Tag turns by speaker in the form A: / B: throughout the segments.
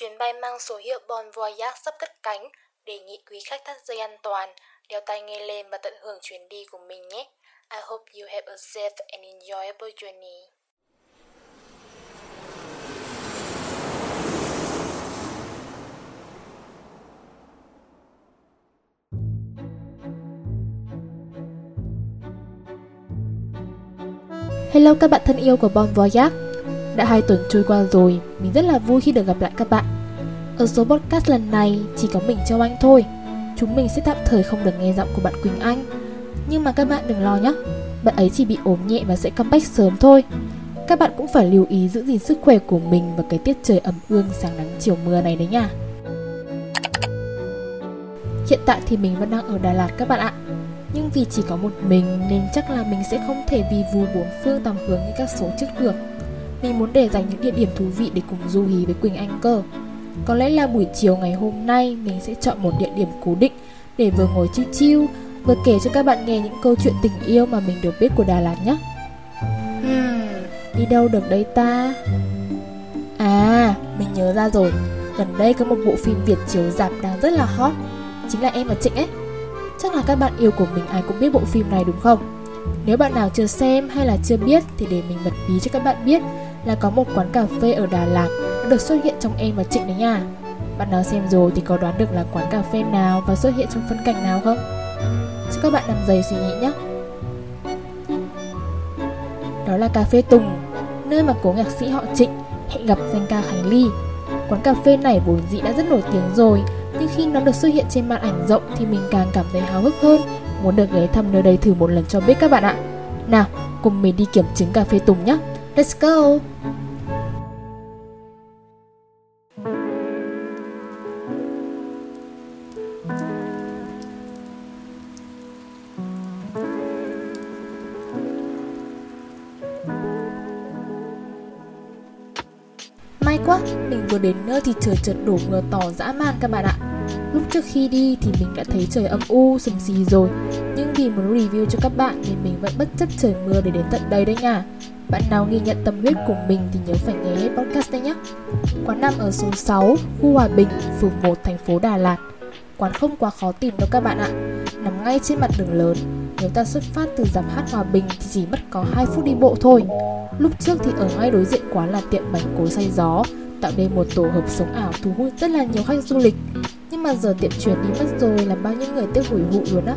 A: Chuyến bay mang số hiệu Bon Voyage sắp cất cánh, đề nghị quý khách thắt dây an toàn, đeo tai nghe lên và tận hưởng chuyến đi của mình nhé. I hope you have a safe and enjoyable journey.
B: Hello các bạn thân yêu của Bon Voyage Đã hai tuần trôi qua rồi, mình rất là vui khi được gặp lại các bạn ở số podcast lần này, chỉ có mình Châu Anh thôi. Chúng mình sẽ tạm thời không được nghe giọng của bạn Quỳnh Anh. Nhưng mà các bạn đừng lo nhé. Bạn ấy chỉ bị ốm nhẹ và sẽ comeback sớm thôi. Các bạn cũng phải lưu ý giữ gìn sức khỏe của mình Và cái tiết trời ẩm ương sáng nắng chiều mưa này đấy nha. Hiện tại thì mình vẫn đang ở Đà Lạt các bạn ạ. Nhưng vì chỉ có một mình nên chắc là mình sẽ không thể vì vù bốn phương tầm hướng như các số trước được. Mình muốn để dành những địa điểm thú vị để cùng du hí với Quỳnh Anh cơ. Có lẽ là buổi chiều ngày hôm nay mình sẽ chọn một địa điểm cố định Để vừa ngồi chill chill Vừa kể cho các bạn nghe những câu chuyện tình yêu mà mình được biết của Đà Lạt nhé Hmm, đi đâu được đây ta? À, mình nhớ ra rồi Gần đây có một bộ phim Việt chiếu dạp đang rất là hot Chính là Em và Trịnh ấy Chắc là các bạn yêu của mình ai cũng biết bộ phim này đúng không? Nếu bạn nào chưa xem hay là chưa biết thì để mình bật bí cho các bạn biết là có một quán cà phê ở Đà Lạt được xuất hiện trong Em và Trịnh đấy nha. Bạn nào xem rồi thì có đoán được là quán cà phê nào và xuất hiện trong phân cảnh nào không? Cho các bạn nằm dày suy nghĩ nhé. Đó là cà phê Tùng, nơi mà cố nhạc sĩ họ Trịnh hẹn gặp danh ca Khánh Ly. Quán cà phê này vốn dĩ đã rất nổi tiếng rồi nhưng khi nó được xuất hiện trên màn ảnh rộng thì mình càng cảm thấy háo hức hơn, muốn được ghé thăm nơi đây thử một lần cho biết các bạn ạ. Nào, cùng mình đi kiểm chứng cà phê Tùng nhé. Let's go! Đến nơi thì trời chợt đổ mưa to dã man các bạn ạ. Lúc trước khi đi thì mình đã thấy trời âm u, sầm xì rồi. Nhưng vì muốn review cho các bạn nên mình vẫn bất chấp trời mưa để đến tận đây đấy nha. Bạn nào ghi nhận tâm huyết của mình thì nhớ phải nghe hết podcast đây nhé Quán nằm ở số 6, khu Hòa Bình, phường 1, thành phố Đà Lạt. Quán không quá khó tìm đâu các bạn ạ. Nằm ngay trên mặt đường lớn Nếu ta xuất phát từ dạp hát Hòa Bình thì chỉ mất có 2 phút đi bộ thôi. Lúc trước thì ở ngay đối diện quán là tiệm bánh cối xay gió Tạo nên một tổ hợp sống ảo thu hút rất là nhiều khách du lịch. Nhưng mà giờ tiệm chuyển đi mất rồi làm bao nhiêu người tiếc hủi hụi luôn á?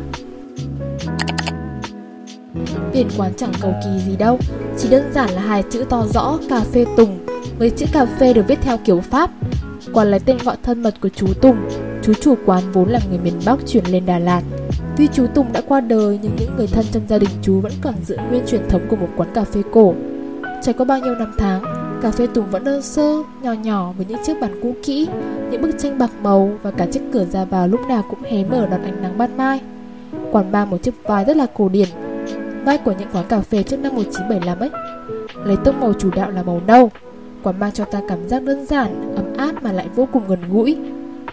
B: Biển quán chẳng cầu kỳ gì đâu, Chỉ đơn giản là hai chữ to rõ, cà phê Tùng. Với chữ cà phê được viết theo kiểu Pháp Quán lấy tên gọi thân mật của chú Tùng. Chú chủ quán vốn là người miền Bắc chuyển lên Đà Lạt. Tuy chú Tùng đã qua đời, nhưng những người thân trong gia đình chú vẫn còn giữ nguyên truyền thống của một quán cà phê cổ. Trải qua bao nhiêu năm tháng Cà phê Tùng vẫn đơn sơ, nhỏ nhỏ với những chiếc bàn cũ kỹ, những bức tranh bạc màu và cả chiếc cửa ra vào lúc nào cũng hé mở đón ánh nắng ban mai. Quán bar một chiếc vai rất là cổ điển, vai của những quán cà phê trước năm 1975 ấy. Lấy tông màu chủ đạo là màu nâu, quán mang cho ta cảm giác đơn giản, ấm áp mà lại vô cùng gần gũi.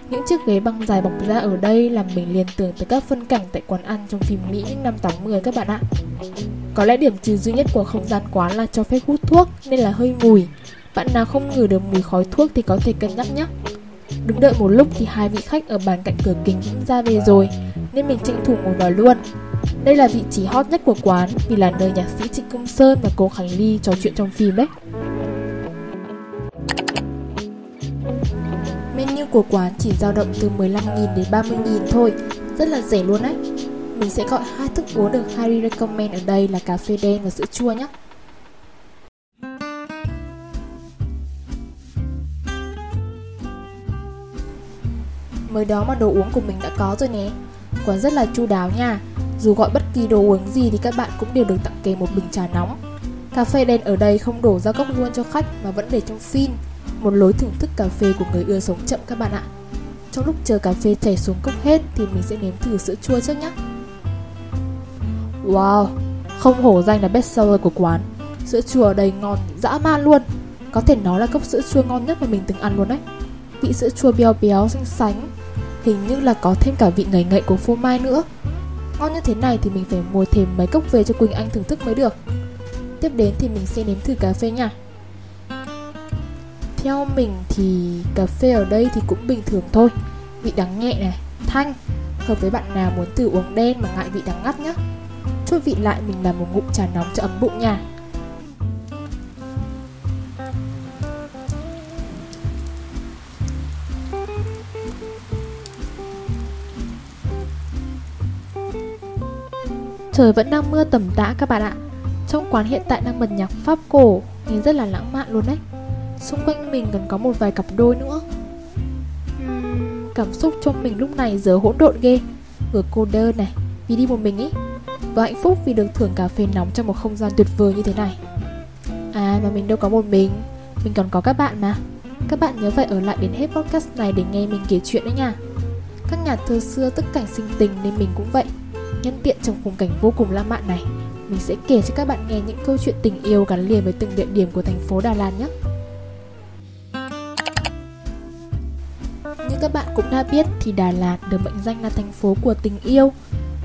B: Những chiếc ghế băng dài bọc ra ở đây làm mình liên tưởng tới các phân cảnh tại quán ăn trong phim Mỹ những năm 80 các bạn ạ. Có lẽ điểm trừ duy nhất của không gian quán là cho phép hút thuốc, nên là hơi mùi. Bạn nào không ngửi được mùi khói thuốc thì có thể cân nhắc nhé. Đứng đợi một lúc thì hai vị khách ở bàn cạnh cửa kính cũng ra về rồi, Nên mình tranh thủ ngồi vào luôn Đây là vị trí hot nhất của quán, Vì là nơi nhạc sĩ Trịnh Công Sơn và cô Khánh Ly trò chuyện trong phim đấy Menu của quán chỉ dao động từ 15.000 đến 30.000 thôi, Rất là rẻ luôn đấy mình sẽ gọi hai thức uống được Harry recommend ở đây là cà phê đen và sữa chua nhé. Mới đó mà đồ uống của mình đã có rồi nè. Quán rất là chu đáo nha. Dù gọi bất kỳ đồ uống gì thì các bạn cũng đều được tặng kèm một bình trà nóng. Cà phê đen ở đây không đổ ra cốc luôn cho khách mà vẫn để trong phin. Một lối thưởng thức cà phê của người ưa sống chậm các bạn ạ. Trong lúc chờ cà phê chảy xuống cốc hết thì mình sẽ nếm thử sữa chua trước nhé. Wow, không hổ danh là best seller của quán. Sữa chua ở đây ngon dã man luôn. Có thể nói là cốc sữa chua ngon nhất mà mình từng ăn luôn đấy. Vị sữa chua béo béo xanh sánh Hình như là có thêm cả vị ngậy ngậy của phô mai nữa. Ngon như thế này thì mình phải mua thêm mấy cốc về cho Quỳnh Anh thưởng thức mới được. Tiếp đến thì mình sẽ nếm thử cà phê nha. Theo mình thì cà phê ở đây thì cũng bình thường thôi. Vị đắng nhẹ này, thanh. Hợp với bạn nào muốn thử uống đen mà ngại vị đắng ngắt nhá. Chút vị lại mình làm một ngụm trà nóng cho ấm bụng nha. Trời vẫn đang mưa tầm tã các bạn ạ. Trong quán hiện tại đang bật nhạc Pháp cổ Nhìn rất là lãng mạn luôn đấy. Xung quanh mình còn có một vài cặp đôi nữa. Uhm, Cảm xúc trong mình lúc này giờ hỗn độn ghê. Vừa cô đơn này Vì đi một mình ý và hạnh phúc vì được thưởng cà phê nóng trong một không gian tuyệt vời như thế này. À mà mình đâu có một mình. Mình còn có các bạn mà. Các bạn nhớ phải ở lại đến hết podcast này để nghe mình kể chuyện đấy nha. Các nhà thơ xưa tức cảnh sinh tình nên mình cũng vậy. Nhân tiện trong khung cảnh vô cùng lãng mạn này, Mình sẽ kể cho các bạn nghe những câu chuyện tình yêu gắn liền với từng địa điểm của thành phố Đà Lạt nhé. Như các bạn cũng đã biết thì Đà Lạt được mệnh danh là thành phố của tình yêu.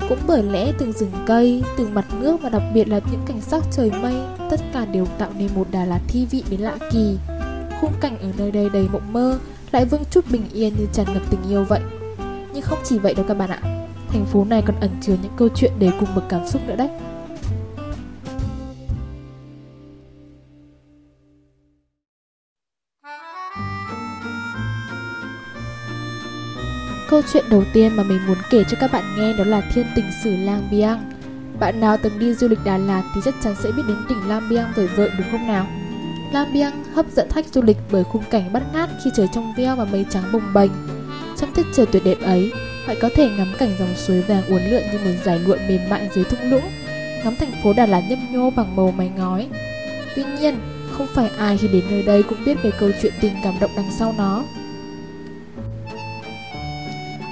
B: Cũng bởi lẽ từng rừng cây, từng mặt nước và đặc biệt là những cảnh sắc trời mây Tất cả đều tạo nên một Đà Lạt thi vị đến lạ kỳ Khung cảnh ở nơi đây đầy mộng mơ Lại vương chút bình yên như tràn ngập tình yêu vậy Nhưng không chỉ vậy đâu các bạn ạ thành phố này còn ẩn chứa những câu chuyện đầy cùng bậc cảm xúc nữa đấy. Câu chuyện đầu tiên mà mình muốn kể cho các bạn nghe đó là thiên tình sử Lang Biang. Bạn nào từng đi du lịch Đà Lạt thì chắc chắn sẽ biết đến tỉnh Lam Biang vời vợi đúng không nào? Lam Biang hấp dẫn khách du lịch bởi khung cảnh bắt ngát khi trời trong veo và mây trắng bồng bềnh. Trong tiết trời tuyệt đẹp ấy, bạn có thể ngắm cảnh dòng suối vàng uốn lượn như một dải lụa mềm mại dưới thung lũng, ngắm thành phố Đà Lạt nhấp nhô bằng màu mái ngói. Tuy nhiên, không phải ai khi đến nơi đây cũng biết về câu chuyện tình cảm động đằng sau nó.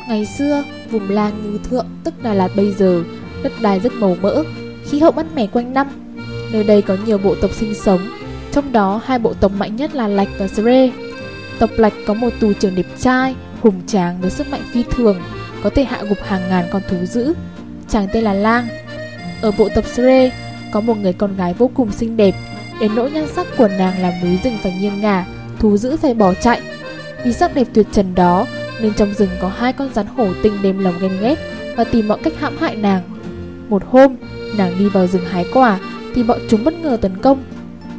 B: Ngày xưa, vùng làng Ngư Thượng, tức Đà Lạt bây giờ, đất đai rất màu mỡ, khí hậu mát mẻ quanh năm. Nơi đây có nhiều bộ tộc sinh sống, trong đó hai bộ tộc mạnh nhất là Lạch và Sre. Tộc Lạch có một tù trưởng đẹp trai, hùng tráng với sức mạnh phi thường, có thể hạ gục hàng ngàn con thú dữ. Chàng tên là Lang. Ở bộ tộc Sre có một người con gái vô cùng xinh đẹp, đến nỗi nhan sắc của nàng làm núi rừng phải nghiêng ngả, thú dữ phải bỏ chạy. Vì sắc đẹp tuyệt trần đó, nên trong rừng có hai con rắn hổ tinh đêm lòng ghen ghét và tìm mọi cách hãm hại nàng. Một hôm, nàng đi vào rừng hái quả thì bọn chúng bất ngờ tấn công.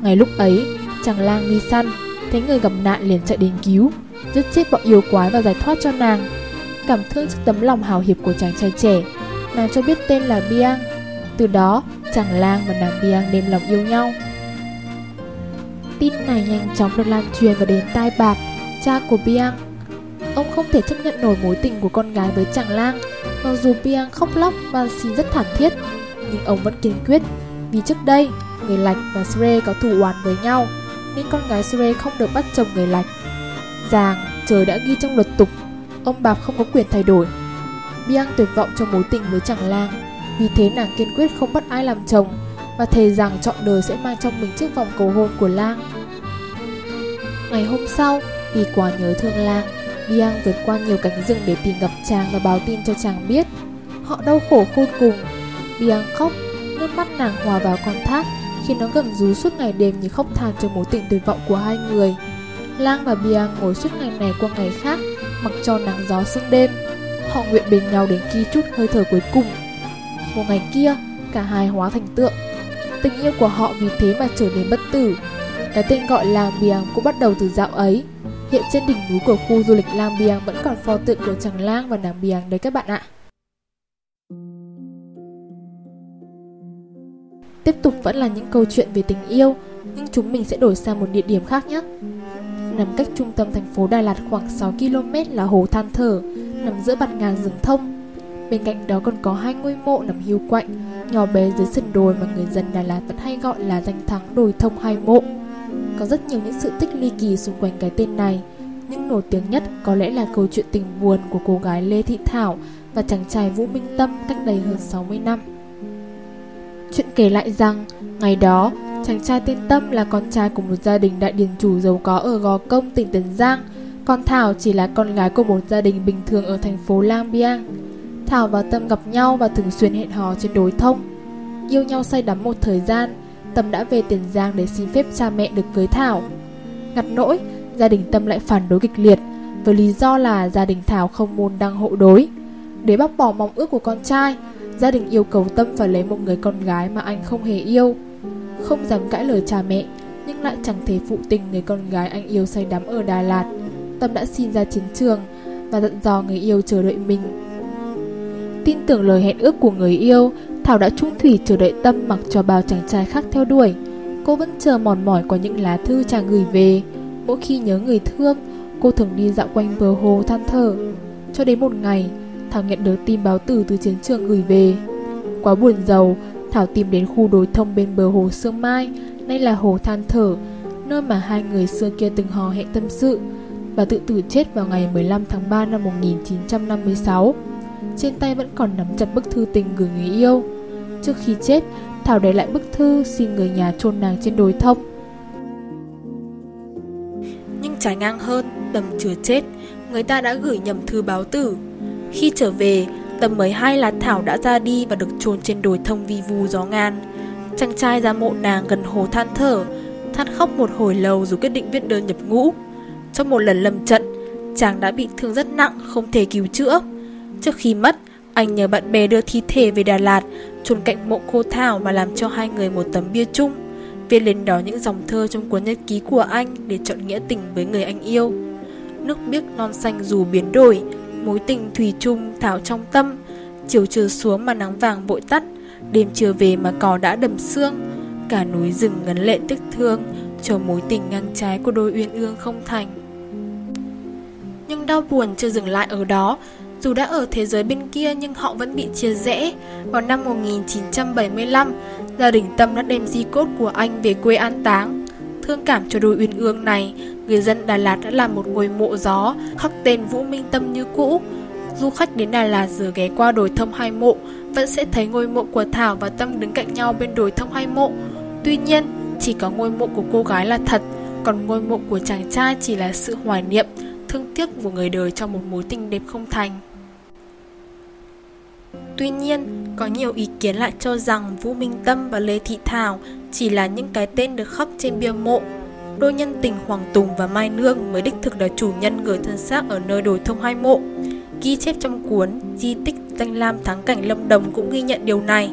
B: Ngay lúc ấy, chàng lang đi săn, thấy người gặp nạn liền chạy đến cứu, giết chết bọn yêu quái và giải thoát cho nàng cảm thương trước tấm lòng hào hiệp của chàng trai trẻ. Nàng cho biết tên là Biang. Từ đó, chàng lang và nàng Biang đêm lòng yêu nhau. Tin này nhanh chóng được lan truyền và đến tai bạc, cha của Biang. Ông không thể chấp nhận nổi mối tình của con gái với chàng lang, mặc dù Piang khóc lóc và xin rất thảm thiết, nhưng ông vẫn kiên quyết. Vì trước đây, người Lạch và Sre có thủ oán với nhau, nên con gái Sre không được bắt chồng người Lạch. Giàng, trời đã ghi trong luật tục ông Bạp không có quyền thay đổi. Biang tuyệt vọng trong mối tình với chàng lang, vì thế nàng kiên quyết không bắt ai làm chồng và thề rằng trọn đời sẽ mang trong mình chiếc vòng cầu hôn của lang. Ngày hôm sau, vì quá nhớ thương lang, Yang vượt qua nhiều cánh rừng để tìm gặp chàng và báo tin cho chàng biết. Họ đau khổ khôn cùng. Yang khóc, nước mắt nàng hòa vào con thác khi nó gầm rú suốt ngày đêm như khóc than cho mối tình tuyệt vọng của hai người. Lang và Biang ngồi suốt ngày này qua ngày khác mặc cho nắng gió sương đêm. Họ nguyện bên nhau đến khi chút hơi thở cuối cùng. Một ngày kia, cả hai hóa thành tượng. Tình yêu của họ vì thế mà trở nên bất tử. Cái tên gọi là Biang cũng bắt đầu từ dạo ấy. Hiện trên đỉnh núi của khu du lịch Lang Biang vẫn còn pho tượng của chàng Lang và nàng Biang đấy các bạn ạ. Tiếp tục vẫn là những câu chuyện về tình yêu, nhưng chúng mình sẽ đổi sang một địa điểm khác nhé nằm cách trung tâm thành phố Đà Lạt khoảng 6 km là hồ Than Thở, nằm giữa bạt ngàn rừng thông. Bên cạnh đó còn có hai ngôi mộ nằm hiu quạnh, nhỏ bé dưới sườn đồi mà người dân Đà Lạt vẫn hay gọi là danh thắng đồi thông hai mộ. Có rất nhiều những sự tích ly kỳ xung quanh cái tên này, nhưng nổi tiếng nhất có lẽ là câu chuyện tình buồn của cô gái Lê Thị Thảo và chàng trai Vũ Minh Tâm cách đây hơn 60 năm. Chuyện kể lại rằng, ngày đó, Chàng trai tên Tâm là con trai của một gia đình đại điền chủ giàu có ở Gò Công, tỉnh Tiền Giang. Còn Thảo chỉ là con gái của một gia đình bình thường ở thành phố Lang Biang. Thảo và Tâm gặp nhau và thường xuyên hẹn hò trên đối thông. Yêu nhau say đắm một thời gian, Tâm đã về Tiền Giang để xin phép cha mẹ được cưới Thảo. Ngặt nỗi, gia đình Tâm lại phản đối kịch liệt với lý do là gia đình Thảo không môn đăng hộ đối. Để bác bỏ mong ước của con trai, gia đình yêu cầu Tâm phải lấy một người con gái mà anh không hề yêu. Không dám cãi lời cha mẹ, nhưng lại chẳng thể phụ tình người con gái anh yêu say đắm ở Đà Lạt. Tâm đã xin ra chiến trường và dặn dò người yêu chờ đợi mình. Tin tưởng lời hẹn ước của người yêu, Thảo đã trung thủy chờ đợi Tâm mặc cho bao chàng trai khác theo đuổi. Cô vẫn chờ mòn mỏi có những lá thư chàng gửi về. Mỗi khi nhớ người thương, cô thường đi dạo quanh bờ hồ than thở. Cho đến một ngày, Thảo nhận được tin báo tử từ chiến trường gửi về. Quá buồn giàu, Thảo tìm đến khu đối thông bên bờ hồ Sương Mai, nay là hồ than thở, nơi mà hai người xưa kia từng hò hẹn tâm sự và tự tử chết vào ngày 15 tháng 3 năm 1956. Trên tay vẫn còn nắm chặt bức thư tình gửi người yêu. Trước khi chết, Thảo để lại bức thư xin người nhà chôn nàng trên đồi thông. Nhưng trái ngang hơn, Tâm chưa chết, người ta đã gửi nhầm thư báo tử. Khi trở về, Tâm mới hay là Thảo đã ra đi và được chôn trên đồi thông vi vu gió ngan Chàng trai ra mộ nàng gần hồ than thở, than khóc một hồi lâu rồi quyết định viết đơn nhập ngũ. Trong một lần lầm trận, chàng đã bị thương rất nặng, không thể cứu chữa. Trước khi mất, anh nhờ bạn bè đưa thi thể về Đà Lạt, chôn cạnh mộ cô Thảo mà làm cho hai người một tấm bia chung. Viết lên đó những dòng thơ trong cuốn nhật ký của anh để chọn nghĩa tình với người anh yêu. Nước biếc non xanh dù biến đổi, mối tình thủy chung Thảo trong tâm. Chiều trưa xuống mà nắng vàng vội tắt, đêm chưa về mà cò đã đầm xương. Cả núi rừng ngấn lệ tức thương, cho mối tình ngang trái của đôi uyên ương không thành. Nhưng đau buồn chưa dừng lại ở đó, dù đã ở thế giới bên kia nhưng họ vẫn bị chia rẽ. Vào năm 1975, gia đình Tâm đã đem di cốt của anh về quê an táng. Thương cảm cho đôi uyên ương này, người dân Đà Lạt đã làm một ngôi mộ gió khắc tên Vũ Minh Tâm như cũ. Du khách đến Đà Lạt giờ ghé qua đồi thông hai mộ vẫn sẽ thấy ngôi mộ của Thảo và Tâm đứng cạnh nhau bên đồi thông hai mộ. Tuy nhiên, chỉ có ngôi mộ của cô gái là thật, còn ngôi mộ của chàng trai chỉ là sự hoài niệm, thương tiếc của người đời trong một mối tình đẹp không thành. Tuy nhiên, có nhiều ý kiến lại cho rằng Vũ Minh Tâm và Lê Thị Thảo chỉ là những cái tên được khắc trên bia mộ. Đôi nhân tình Hoàng Tùng và Mai Nương mới đích thực là chủ nhân gửi thân xác ở nơi đồi thông hai mộ. Ghi chép trong cuốn Di tích Danh Lam Thắng Cảnh Lâm Đồng cũng ghi nhận điều này.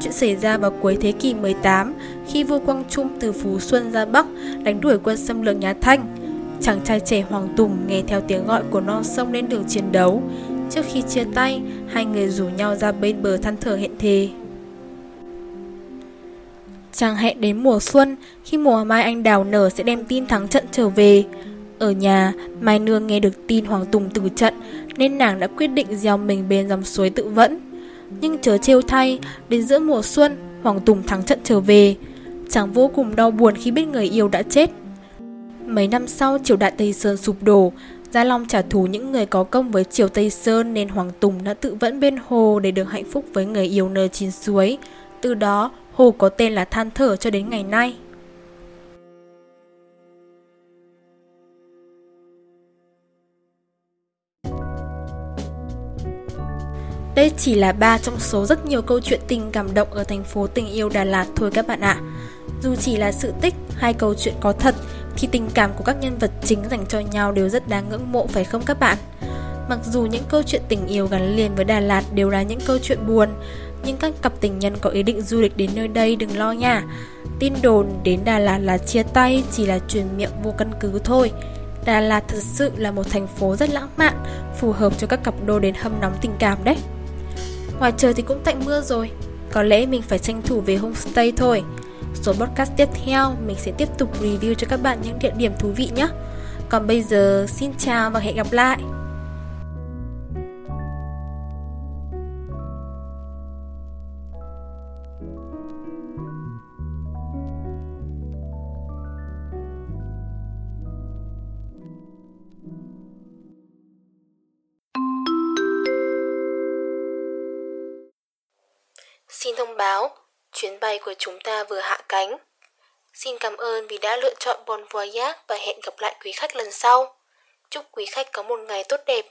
B: Chuyện xảy ra vào cuối thế kỷ 18 khi vua Quang Trung từ Phú Xuân ra Bắc đánh đuổi quân xâm lược nhà Thanh. Chàng trai trẻ Hoàng Tùng nghe theo tiếng gọi của non sông lên đường chiến đấu, Trước khi chia tay, hai người rủ nhau ra bên bờ than thở hẹn thề. Chàng hẹn đến mùa xuân, khi mùa mai anh đào nở sẽ đem tin thắng trận trở về. Ở nhà, Mai Nương nghe được tin Hoàng Tùng từ trận, nên nàng đã quyết định gieo mình bên dòng suối tự vẫn. Nhưng chớ trêu thay, đến giữa mùa xuân, Hoàng Tùng thắng trận trở về. Chàng vô cùng đau buồn khi biết người yêu đã chết. Mấy năm sau, triều đại Tây Sơn sụp đổ, Gia Long trả thù những người có công với Triều Tây Sơn nên Hoàng Tùng đã tự vẫn bên hồ để được hạnh phúc với người yêu nơi chín suối. Từ đó, hồ có tên là Than Thở cho đến ngày nay. Đây chỉ là ba trong số rất nhiều câu chuyện tình cảm động ở thành phố tình yêu Đà Lạt thôi các bạn ạ. Dù chỉ là sự tích, hai câu chuyện có thật, thì tình cảm của các nhân vật chính dành cho nhau đều rất đáng ngưỡng mộ phải không các bạn? Mặc dù những câu chuyện tình yêu gắn liền với Đà Lạt đều là những câu chuyện buồn, nhưng các cặp tình nhân có ý định du lịch đến nơi đây đừng lo nha. Tin đồn đến Đà Lạt là chia tay chỉ là truyền miệng vô căn cứ thôi. Đà Lạt thật sự là một thành phố rất lãng mạn, phù hợp cho các cặp đôi đến hâm nóng tình cảm đấy. Ngoài trời thì cũng tạnh mưa rồi, có lẽ mình phải tranh thủ về homestay thôi. Số podcast tiếp theo mình sẽ tiếp tục review cho các bạn những địa điểm thú vị nhé. Còn bây giờ xin chào và hẹn gặp lại.
A: Xin thông báo, chuyến bay của chúng ta vừa hạ cánh. Xin cảm ơn vì đã lựa chọn Bon Voyage và hẹn gặp lại quý khách lần sau. Chúc quý khách có một ngày tốt đẹp.